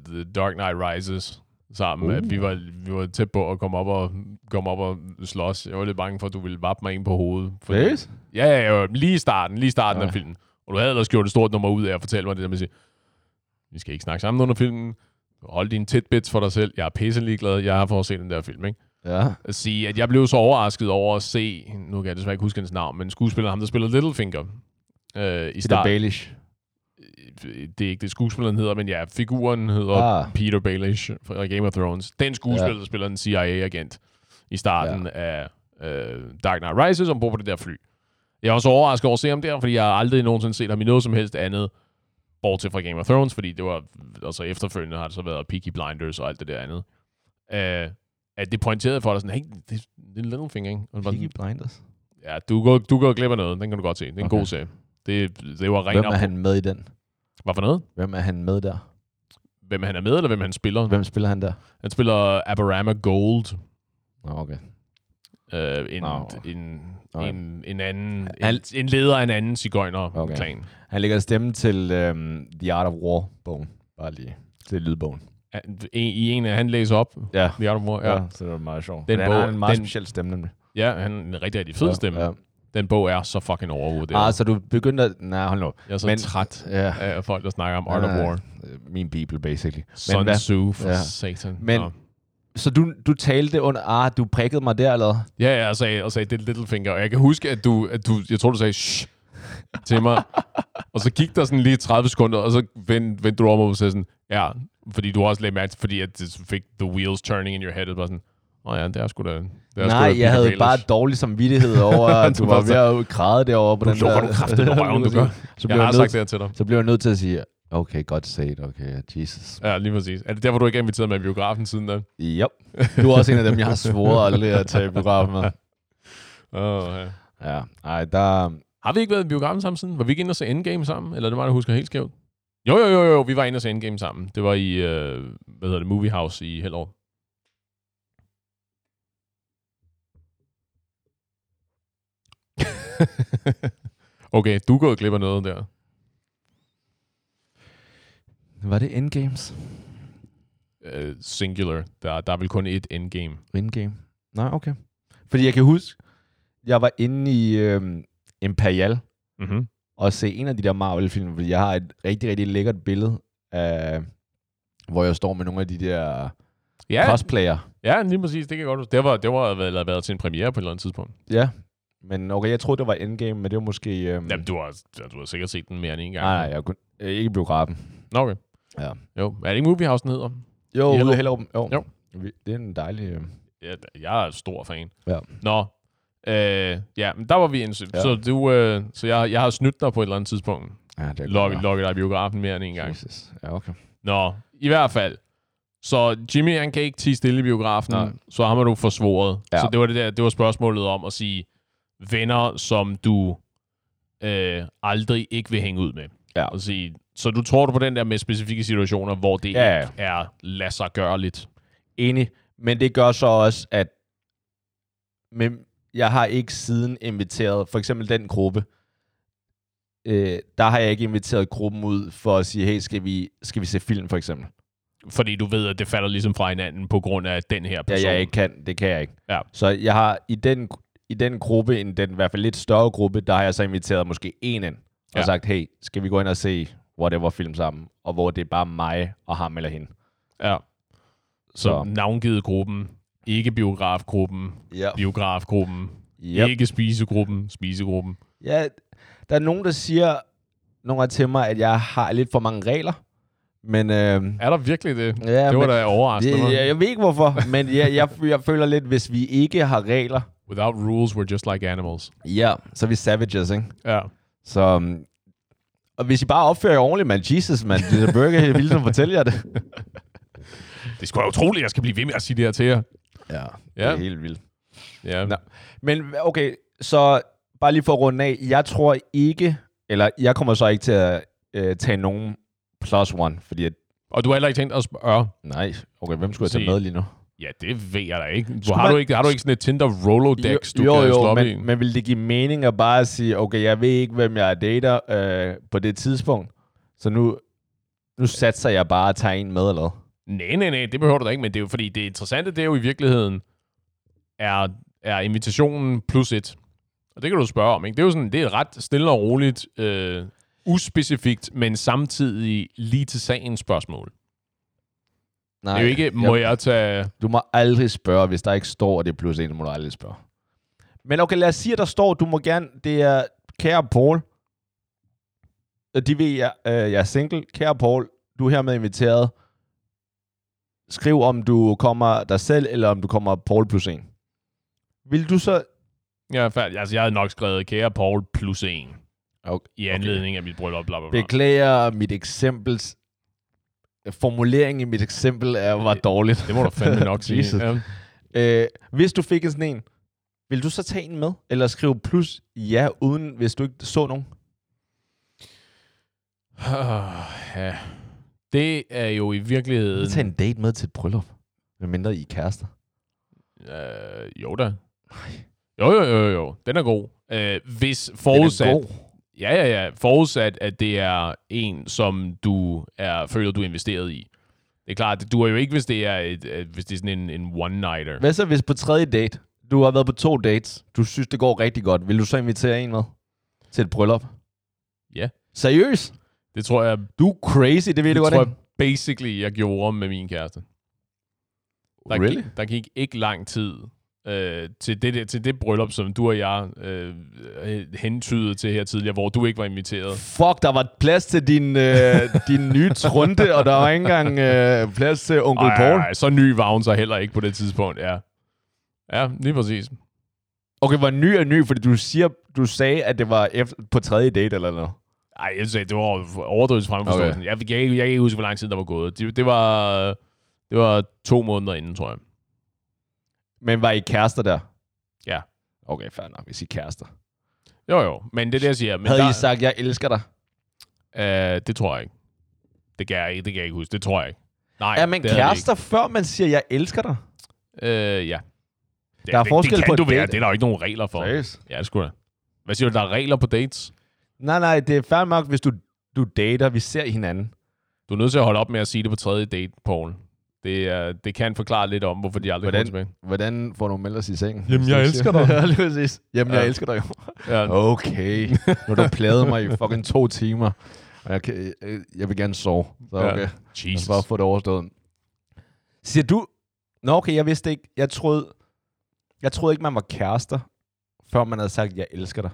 The Dark Knight Rises sammen. Uh. At vi, var, vi var tæt på at komme op og, komme op og slås. Jeg var lidt bange for, at du ville vappe mig ind på hovedet. Fordi- Seriøst? Ja, ja, ja, lige i starten, lige starten Ja. af filmen. Og du havde ellers gjort et stort nummer ud af at fortælle mig det der med at sige, vi skal ikke snakke sammen under filmen. Hold dine tidbits for dig selv. Jeg er pisse ligeglad. Jeg har fået at se den der film, ikke? Ja. At sige, at jeg blev så overrasket over at se, nu kan jeg desværre ikke huske hans navn, men skuespilleren, ham der spiller Littlefinger, øh, i Peter starten. Baelish. Det er ikke det, skuespilleren hedder, men ja, figuren hedder Ah. Peter Baelish fra Game of Thrones. Den skuespiller, Ja. der spiller en CIA-agent i starten ja. af øh, Dark Knight Rises, ombord på det der fly. Jeg er også overrasket over at se ham der, fordi jeg har aldrig nogensinde set ham i noget som helst andet, bortset fra Game of Thrones, fordi det var, altså efterfølgende har det så været Peaky Blinders og alt det der andet. Øh, at det pointerede for dig sådan, hey, det, det er en Littlefinger, ikke? Og Peaky Blinders. ja, du går, du går glip af noget, den kan du godt se. Det er en Okay. god serie. Det, det var ren Hvem er op- han med i den? Hvad for noget? Hvem er han med der? Hvem han er med, eller hvem han spiller? Hvem spiller han der? Han spiller Aberama Gold, okay. Øh, en, Nå. en, Okay. en, en anden, Han- en, en leder af en anden cigøjner-klan. Okay. Han lægger stemme til um, The Art of War-bogen. Bare lige til lydbogen. En, I en af han læser op, Ja. The Art of War, Ja, ja. så det var meget sjovt. Den Den han har bog- en meget den- speciel stemme, nemlig. Ja, han er en rigtig, rigtig fed stemme. Ja. Den bog er så fucking overvurderet. Ah, så du begyndte at... Nej, hold nu. jeg er så men- træt Ja. af folk, der snakker om Art Ja, of War. Min bibel, basically. Sun hvad- Tzu for Ja. satan. Men- Nå. Så du, du talte under... Ah, du prikkede mig der, eller? Ja, ja, og sagde, og sagde det er Littlefinger. Og jeg kan huske, at du, at du jeg tror, du sagde shh til mig. og så gik der sådan lige 30 sekunder, og så vendte, vendte du om og sagde sådan, ja, fordi du også lagde mærke til, fordi at det fik the wheels turning in your head. Og bare sådan, åh oh ja, det er sgu da... Det er sgu Nej, da jeg havde Peter bare Baelish." dårlig samvittighed over, at du Du var var ved at græde derovre på Nu den lukker der... du kraftigt på røven, du gør. Så Jeg blev har jeg, sagt nødt, det her til dig. så blev jeg nødt til at sige, okay, godt set, okay, Jesus. Ja, lige præcis. Er det derfor, du ikke er inviteret med i biografen siden da? Yep. Du er også en af dem, jeg har svoret aldrig at tage i biografen med. Oh, ja. Ja, ej, der... Har vi ikke været i biografen sammen siden? Var vi ikke inde og se Endgame sammen? Eller er det mig, der husker helt skævt? Jo, jo, jo, jo, vi var inde og se Endgame sammen. Det var i, øh, hvad hedder det, Movie House i Hellerup. okay, du gået glip af noget der. Var det Endgames? Uh, singular. Der, der er vel kun et Endgame. Endgame? Nej, okay. Fordi jeg kan huske, jeg var inde i øhm, Imperial Mm-hmm. og se en af de der Marvel-film, fordi jeg har et rigtig, rigtig lækkert billede af, hvor jeg står med nogle af de der Ja, cosplayer. ja, lige præcis. Det kan godt. Det var, det var været, været til en premiere på et eller andet tidspunkt. Ja, men okay, jeg troede, det var Endgame, men det var måske... Øhm, Jamen, du har, du har sikkert set den mere end en gang. nej, nej, jeg kunne, øh, ikke biografen. Nå, okay. Ja. Jo, er det ikke Movie House, den hedder? Jo, ude i Hellerup? Jo. Jo. Det er en dejlig... Øh, Ja, jeg er stor fan. Ja. Nå, øh, ja, men der var vi inde. Ja. Så, du, øh, så jeg, jeg har snydt dig på et eller andet tidspunkt. ja, det er Lukket, lukket dig i biografen mere end en gang. Jesus. Ja, okay. Nå, i hvert fald. Så Jimmy, han kan ikke tige stille i biografen, Nej. så ham har du forsvoret. Ja. Så det var, det, der, det var spørgsmålet om at sige, venner, som du øh, aldrig ikke vil hænge ud med. Ja. Og sige, så du tror du på den der med specifikke situationer, hvor det Ja, ja. ikke er lad sig gøre lidt. Enig. Men det gør så også, at men jeg har ikke siden inviteret, for eksempel den gruppe, øh, der har jeg ikke inviteret gruppen ud for at sige, hey, skal vi, skal vi se film for eksempel? Fordi du ved, at det falder ligesom fra hinanden på grund af den her Ja, person. jeg ikke kan, det kan jeg ikke. Ja. Så jeg har i den, i den gruppe, en, den i hvert fald lidt større gruppe, der har jeg så inviteret måske en ind, og Ja. sagt, hey, skal vi gå ind og se whatever film sammen, og hvor det er bare mig og ham eller hende. Ja. Så, Så. navngivet gruppen, ikke biografgruppen, Ja. biografgruppen, Yep. ikke spisegruppen, spisegruppen. Ja, der er nogen, der siger nogle gange til mig, at jeg har lidt for mange regler. Men, øh, Er der virkelig det? ja, det var men, da overraskende. jeg, jeg ved ikke hvorfor, men jeg, jeg, jeg føler lidt, hvis vi ikke har regler, Without rules, we're just like animals. ja, så er vi savages, ikke? Ja. Så, um, og hvis I bare opfører jer ordentligt, man, Jesus, man, det er burger, jeg vil ligesom fortælle jer det. Det er sgu da utroligt, at jeg skal blive ved med at sige det her til jer. Ja, det Ja. er helt vildt. Ja. Nå. Men okay, så bare lige for at runde af. Jeg tror ikke, eller jeg kommer så ikke til at øh, tage nogen plus one, fordi at, Og du har heller ikke tænkt at spørge. nej, okay, hvem skulle jeg tage Se. med lige nu? Ja, det ved jeg da ikke. Du, har, du man- ikke har du ikke sådan et Tinder Rolodex, du jo, kan jo, slå op i? men, men vil det give mening at bare sige, okay, jeg ved ikke, hvem jeg dater øh, på det tidspunkt, så nu, nu satser jeg bare at tage en med, eller? Nej, nej, nej, det behøver du da ikke, men det er jo fordi, det interessante, det er jo i virkeligheden, er, er invitationen plus et. Og det kan du spørge om, ikke? Det er jo sådan, det er ret stille og roligt, øh, uspecifikt, men samtidig lige til sagen spørgsmål. Nej, det er jo ikke, må jeg tage... Du må aldrig spørge, hvis der ikke står, at det er plus en, så må du aldrig spørge. Men okay, lad os sige, at der står, du må gerne, det er, kære Paul, Øh, de ved, jeg, øh, jeg er single. Kære Paul, du er hermed inviteret. Skriv, om du kommer dig selv, eller om du kommer Paul plus en. Vil du så... Ja, færdig. Altså, jeg havde nok skrevet, kære Paul plus en, Okay. i anledning af mit bryllup, bla, bla, bla. Beklager mit eksempels... Formuleringen i mit eksempel er, var dårligt. Det må du fandme nok sige. Ja. Øh, hvis du fik en sådan en, vil du så tage en med? Eller skrive plus ja, uden hvis du ikke så nogen? ja. Det er jo i virkeligheden... Tag en date med til et bryllup. Med mindre I er kærester. Øh, jo da. Jo, jo, jo, jo. Den er god. Øh, hvis forudsat... Den er god. Ja, ja, ja. Forudsat, at det er en, som du er, føler, du er investeret i. Det er klart, det duer jo ikke, hvis det er, et, øh, hvis det er sådan en, en one-nighter. Hvad så hvis på tredje date, du har været på to dates. Du synes, det går rigtig godt. Vil du så invitere en med til et bryllup? Ja. Seriøst? Det tror jeg, Du er crazy, det ved det du godt, tror ikke? jeg basically, jeg gjorde med min kæreste. Der, Really? gik, der gik ikke lang tid øh, til, det, til det bryllup, som du og jeg øh, hentydede til her tidligere, hvor du ikke var inviteret. Fuck, der var plads til din, øh, din nye trunde, og der var ikke engang øh, plads til onkel Ej, Paul. ej, så ny var hun så heller ikke på det tidspunkt, ja. Ja, lige præcis. Okay, hvor ny er ny, fordi du siger, du sagde, at det var efter, på tredje date eller noget. Ej, jeg sagde, det var overdrivelse fra okay. jeg, jeg, jeg, jeg kan ikke huske, hvor lang tid der var gået. Det, det, var, det var to måneder inden, tror jeg. Men var I kærester der? Ja. Okay, fair nok, hvis I er kærester. Jo, jo. Men det er det, jeg siger. Men Havde der, I sagt, jeg elsker dig? Øh, det tror jeg ikke. Det kan jeg ikke, det kan jeg ikke huske. Det tror jeg ikke. Nej, Er man det kærester, før man siger, jeg elsker dig? ikke. Øh, ja. Det, Der er det, forskel det kan på du et være. date. Det er der jo ikke nogen regler for. Seriøst? Ja, det skulle da. Hvad siger du, der er regler på dates? Nej, nej, det er fair nok, hvis du, du dater, vi ser hinanden. Du er nødt til at holde op med at sige det på tredje date, Paul. Det, er, det kan forklare lidt om, hvorfor de aldrig Hvordan- kommer tilbage. Hvordan får du meldt os i sengen? Jamen, jeg elsker dig. Ja, lige præcis. Jamen, jeg elsker dig jo. Ja. Okay. Nu har du pladet mig i fucking to timer. Og jeg, kan, jeg, jeg vil gerne sove. Så okay. Ja. Jesus. For at få det overstået. Siger du... Nå, okay, jeg vidste ikke. Jeg troede, jeg troede ikke, man var kærester, før man havde sagt, jeg elsker dig.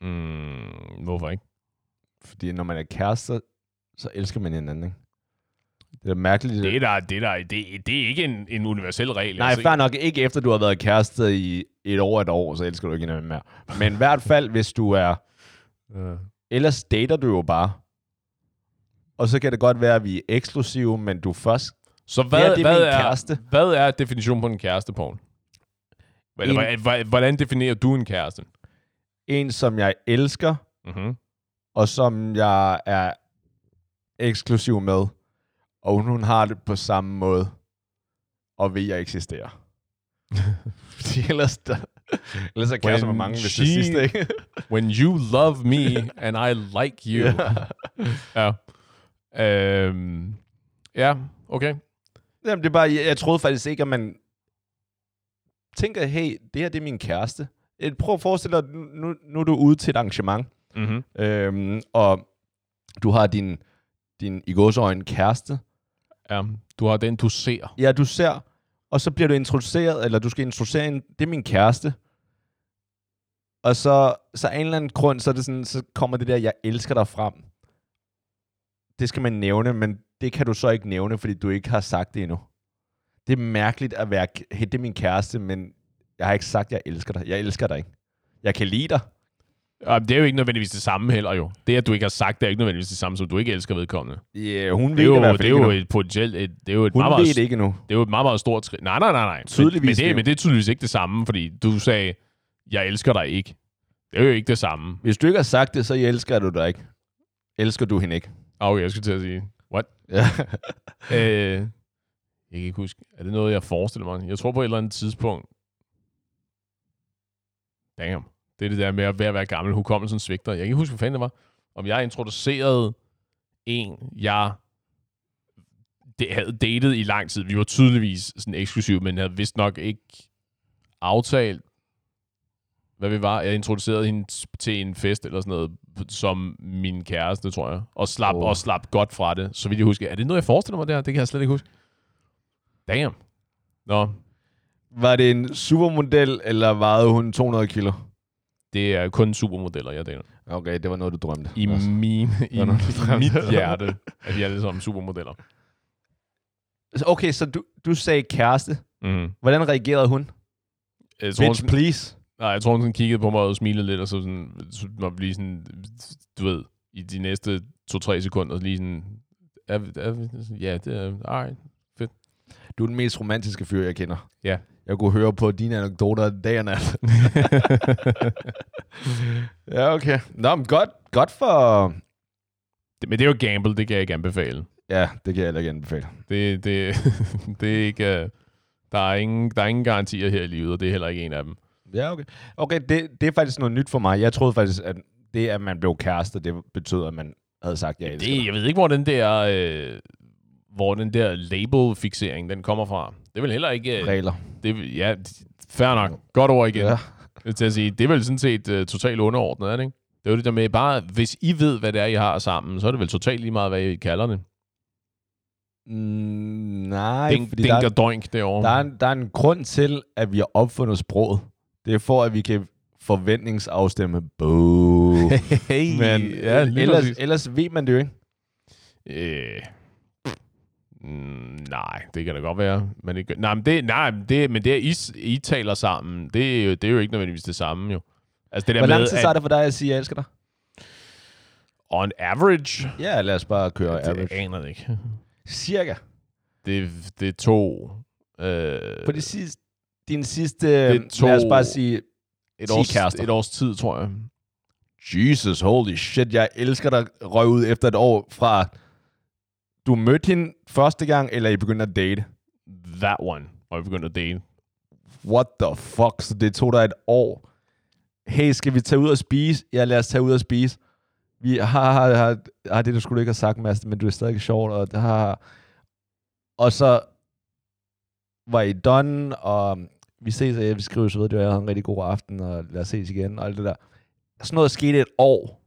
Mm, hvorfor ikke? Fordi når man er kærester, så elsker man hinanden, ikke? Det er mærkeligt. Det er, der, det, er der, det, det er ikke en, en universel regel. Nej, altså, fair nok ikke efter du har været kæreste i et år, et år, så elsker du ikke hinanden mere. Men i hvert fald, hvis du er... Øh. Ellers dater du jo bare. Og så kan det godt være, at vi er eksklusive, men du først... Så Hvad, hvad, det her, det er hvad, min er, kæreste. hvad er definitionen på en kæreste, Paul? Eller, En- hvordan definerer du en kæreste? En, som jeg elsker, Mm-hmm. og som jeg er eksklusiv med. Og hun har det på samme måde. Og ved, jeg eksisterer. Fordi ellers, der, ellers er kærester med mange, hvis det sidste, ikke? When you love me, and I like you. Ja. ja. Øhm, ja, okay. Jamen, det er bare, jeg, jeg troede faktisk ikke, at man tænker, hey, det her det er min kæreste. Prøv at forestille dig, nu, nu, er du ude til et arrangement, Mm-hmm. øhm, og du har din, din i gåseøjne kæreste. Ja, du har den, du ser. Ja, du ser, og så bliver du introduceret, eller du skal introducere en, det er min kæreste. Og så, så af en eller anden grund, så, er det sådan, så kommer det der, jeg elsker dig frem. Det skal man nævne, men det kan du så ikke nævne, fordi du ikke har sagt det endnu. Det er mærkeligt at være, hey, det er min kæreste, men jeg har ikke sagt, jeg elsker dig. Jeg elsker dig ikke. Jeg kan lide dig. Ja, det er jo ikke nødvendigvis det samme heller jo. Det, at du ikke har sagt, det er ikke nødvendigvis det samme, som du ikke elsker vedkommende. Yeah, hun ved Det er jo, i hvert fald det er jo et potentielt... Et, det er jo et Hun meget, ved det ikke endnu. det er jo et meget, meget stort skridt. Nej, nej, nej, nej. Men- Tydeligvis Men, ikke. det, men det er tydeligvis ikke det samme, fordi du sagde, jeg elsker dig ikke. Det er jo ikke det samme. Hvis du ikke har sagt det, så elsker du dig ikke. Elsker du hende ikke? Ah, Okay, jeg skulle til at sige, what? Ja. Øh, jeg kan ikke huske. Er det noget, jeg forestiller mig? Jeg tror på et eller andet tidspunkt. Damn. Det er det der med at være, at være gammel. Hukommelsen svigter. Jeg kan ikke huske, hvad fanden det var. Om jeg introducerede en, jeg det havde datet i lang tid. Vi var tydeligvis sådan eksklusive, men havde vist nok ikke aftalt, hvad vi var. Jeg introducerede hende til en fest eller sådan noget, som min kæreste, tror jeg. Og slap, oh. og slap godt fra det. Så vidt jeg husker. Er det noget, jeg forestiller mig der? Det kan jeg slet ikke huske. Damn. Nå, Var det en supermodel, eller vejede hun 200 kilo? Det er kun supermodeller, jeg dater. Okay, det var noget, du drømte. I, Også. min, i, nå, i mit hjerte er de alle sammen supermodeller. Okay, så du, du sagde kæreste. Mm. Hvordan reagerede hun? Jeg tror, hun, Bitch, sådan, please. nej, jeg tror, hun sådan kiggede på mig og smilede lidt, og så sådan, så blive sådan, du ved, i de næste to-tre sekunder, lige sådan, er, er, ja, det er, alright. Du er den mest romantiske fyr, jeg kender. Ja. Jeg kunne høre på dine anekdoter dag og nat. ja, okay. Nå, men godt, godt for... Det- Men det er jo gamble, det kan jeg ikke anbefale. Ja, det kan jeg heller ikke anbefale. Det, det, det er ikke... øh, Der er, ingen, der er ingen garantier her i livet, og det er heller ikke en af dem. Ja, okay. Okay, det, det er faktisk noget nyt for mig. Jeg troede faktisk, at det, at man blev kæreste, det betød, at man havde sagt, jeg elsker Det, jeg ved ikke, hvor den der, øh, hvor den der label-fixering, den kommer fra. Det er vel heller ikke... Øh, Regler. Det, ja, Fair nok. Godt ord igen. Ja. Til at sige, det er vel sådan set uh, totalt underordnet, er det ikke? Det er jo det der med, bare hvis I ved, hvad det er, I har sammen, så er det vel totalt lige meget, hvad I kalder det. Mm, nej, Ding, fordi der, er, doink derovre. der, er en, der er en grund til, at vi har opfundet sproget. Det er for, at vi kan forventningsafstemme. Boo. hey, Men ja, ellers, præcis. ellers ved man det jo ikke. Øh, mm, nej, det kan da godt være. Men det, nej, men det, nej, men det, men det at I, I taler sammen, det er, jo, det er jo ikke nødvendigvis det samme, jo. Altså det der Hvor lang tid tager det for dig at sige, at jeg elsker dig? on average, Ja, lad os bare køre det average. aner det ikke. Cirka. Det, det tog øh, På de sidste, din sidste, Det tog- lad os bare sige, et, 10 års, kærester. et års tid, tror jeg. Jesus, holy shit, jeg elsker dig, røg ud efter et år fra, du mødte hende første gang, eller I begyndte at date? That one, hvor vi begyndte at date. What the fuck? Så det tog dig et år. Hey, skal vi tage ud og spise? Ja, lad os tage ud og spise. Vi har, har, har, har det, du skulle ikke have sagt, Mads, men du er stadig sjovt. Og, det har, og så var I done, og vi ses, og jeg vil skrive så ved det, og jeg havde en rigtig god aften, og lad os ses igen, og alt det der. Sådan noget skete et år,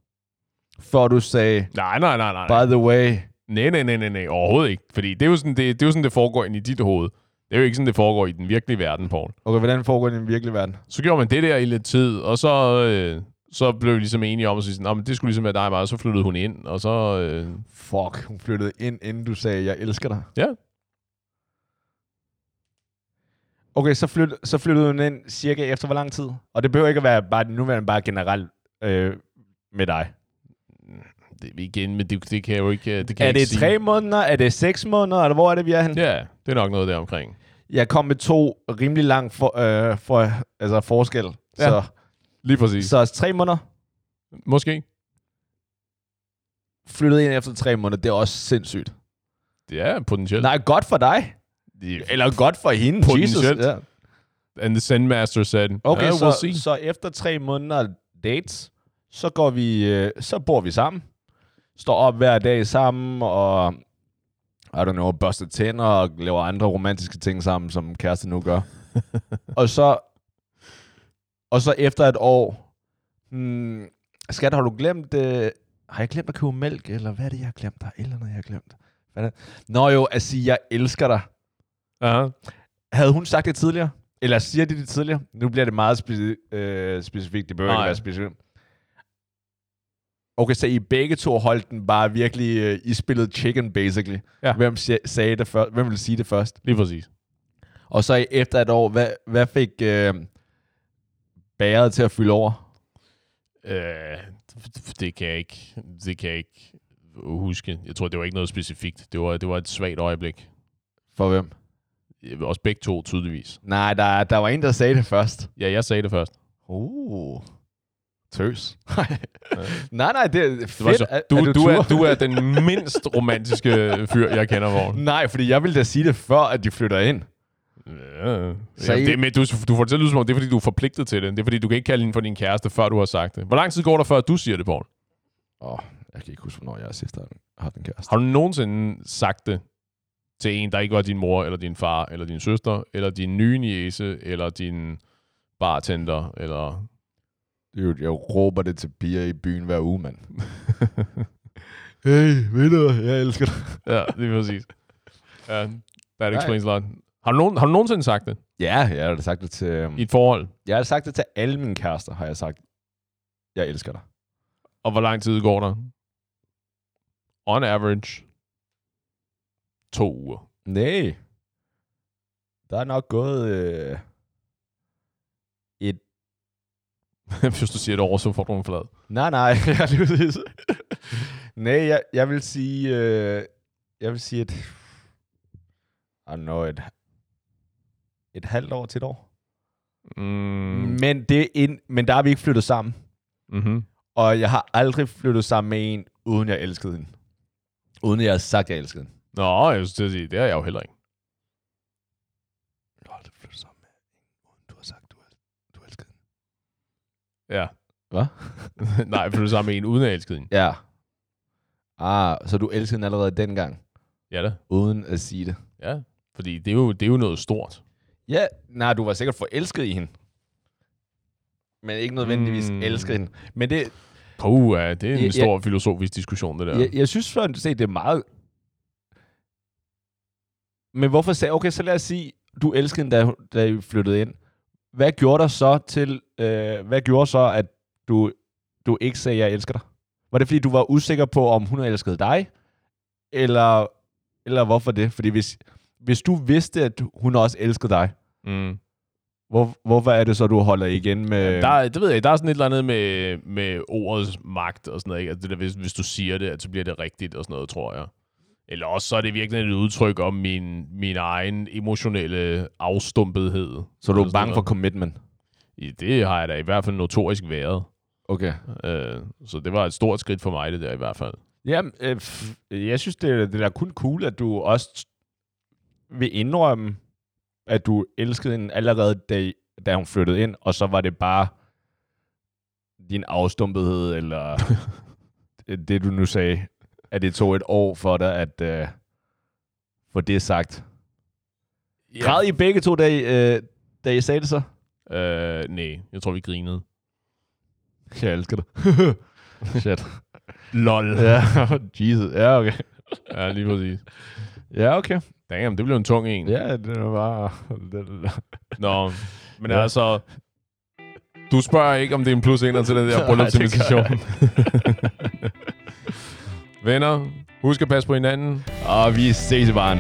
før du sagde, Nej, nej, nej, nej. by the way, Nej, nej, nej, nej, nej, overhovedet ikke. Fordi det er, jo sådan, det, det er jo sådan, det foregår ind i dit hoved. Det er jo ikke sådan, det foregår i den virkelige verden, Paul. okay, hvordan foregår det i den virkelige verden? Så gjorde man det der i lidt tid, og så, øh, så blev vi ligesom enige om at sige sådan, "Nå, men det skulle ligesom være dig og mig, og så flyttede hun ind, og så... Øh, Fuck, hun flyttede ind, inden du sagde, jeg elsker dig. ja, Okay, så, flyt, så flyttede hun ind cirka efter hvor lang tid? Og det behøver ikke at være bare nu er bare generelt øh, med dig. Det, igen, men det, det kan jeg jo ikke, det kan er jeg ikke det sige. tre måneder? Er det seks måneder? Eller hvor er det, vi er hen? Ja, det er nok noget der omkring. Jeg kom med to rimelig lang for, øh, for, altså forskel. Ja. Så, Lige præcis. så tre måneder Måske. flyttede ind efter tre måneder. Det er også sindssygt. Det er potentielt. Nej, godt for dig. Det- Eller godt for hende. Potentielt. Jesus. Ja. And the Zen said, Okay, "Yeah, så, we'll see. så efter tre måneder dates, så går vi, øh, så bor vi sammen. Står op hver dag sammen, og I don't know, børster tænder og laver andre romantiske ting sammen, som kæreste nu gør. og så og så efter et år, hmm, skat, har du glemt, øh, har jeg glemt at købe mælk, eller hvad er det, jeg har glemt? Der er et eller andet, jeg har glemt. Hvad er det? Nå jo, at sige, jeg elsker dig. Aha. Havde hun sagt det tidligere? Eller siger de det tidligere? Nu bliver det meget speci- øh, specifikt. Det behøver ikke Nej. være specifikt. Okay, så I begge to holdt den bare virkelig øh, i spillet chicken, basically. Ja. Hvem, sagde det før, hvem ville sige det først? Lige præcis. Og så efter et år, hvad, hvad fik øh, bæret til at fylde over? Øh, det kan jeg ikke, det kan jeg ikke huske. Jeg tror, det var ikke noget specifikt. Det var, det var et svagt øjeblik. For hvem? Også begge to, tydeligvis. Nej, der, der var en, der sagde det først. Ja, jeg sagde det først. Uh. Tøs. nej, nej, det er Det var fedt. så, Er- du, er du, tur? er, du er den mindst romantiske fyr, jeg kender, Vogn. Nej, fordi jeg ville da sige det før, at de flytter ind. Ja. Så I- det, men du, du får det til at lyde som om, det er, fordi du er forpligtet til det. Det er, fordi du kan ikke kalde hende for din kæreste, før du har sagt det. Hvor lang tid går der, før du siger det, Paul? Åh, oh, jeg kan ikke huske, hvornår jeg sidst har haft en kæreste. Har du nogensinde sagt det til en, der ikke var din mor, eller din far, eller din søster, eller din nye niece, eller din bartender, eller... Dude, jeg råber det til piger i byen hver uge, mand. hey, ved du, jeg elsker dig. Ja, det er præcis. Ja, that Nej. explains a lot. Har du, nogen, har du nogensinde sagt det Ja, jeg har da sagt det til... Um, i et forhold? jeg har sagt det til alle mine kærester, har jeg sagt. Jeg elsker dig. Og hvor lang tid går der? On average, to uger. Nej. Der er nok gået øh, et... Hvis du siger et år, så får du en flad. Nej, nej, jeg lige præcis. Nej, jeg, jeg vil sige... Øh, jeg vil sige et... I don't know, et, et halvt år til et år. Mm. Men, det er ind, men der har vi ikke flyttet sammen. Mm-hmm. Og jeg har aldrig flyttet sammen med en, uden jeg elskede hende. Uden jeg har sagt, jeg elskede hende. Nå, jeg at sige, det er jeg jo heller ikke. Jeg har aldrig flyttet sammen med en, uden du har sagt, du, du elskede hende. Ja. Hvad? Nej, for du er sammen med en, uden at elske hende. Ja. Ah, så du elskede hende allerede dengang, Ja da. uden at sige det. Ja. Fordi det er jo, det er jo noget stort. Ja, nej, du var sikkert forelsket i hende. Men ikke nødvendigvis Mm. elsket hende. Men det, Puh, ja, det er en Ja, stor filosofisk diskussion, det der. jeg, jeg synes for at se, det er meget... Men hvorfor sagde... Okay, så lad os sige, du elskede hende, da, da I flyttede ind. Hvad gjorde der så til... Øh, hvad gjorde så, at du, du ikke sagde, jeg elsker dig? Var det, fordi du var usikker på, om hun elskede dig? Eller, eller hvorfor det? Fordi hvis, hvis du vidste, at hun også elskede dig, Mm. hvor, hvorfor er det så, du holder igen med... Der, er- det ved jeg. Der er sådan et eller andet med, med ordets magt og sådan noget. Ikke? Altså det der, hvis, hvis du siger det, at så bliver det rigtigt og sådan noget, tror jeg. Eller også så er det virkelig et udtryk om min, min egen emotionelle afstumpethed. så er du sådan bange for commitment? I- Det har jeg da i hvert fald notorisk været. Okay. Øh, så det var et stort skridt for mig, det der i hvert fald. Ja, øh, jeg synes, det, er- det er da kun cool, at du også vil indrømme, at du elskede hende allerede, da, da hun flyttede ind, og så var det bare din afstumpethed, eller det, du nu sagde, at det tog et år for dig at uh, få det sagt. Ja. Græd I begge to, da I, uh, da I sagde det så? Øh, nej, jeg tror, vi grinede. Jeg elsker dig. Shit. Lol. ja, Jesus. Ja, okay. Ja, lige præcis. Ja, okay. Damn, det blev en tung en. Ja, det var bare... Det, Nå, men Ja. altså... Du spørger ikke, om det er en plus ener til den der bryllupsinvitation. Venner, husk at passe på hinanden. Og vi ses i baren.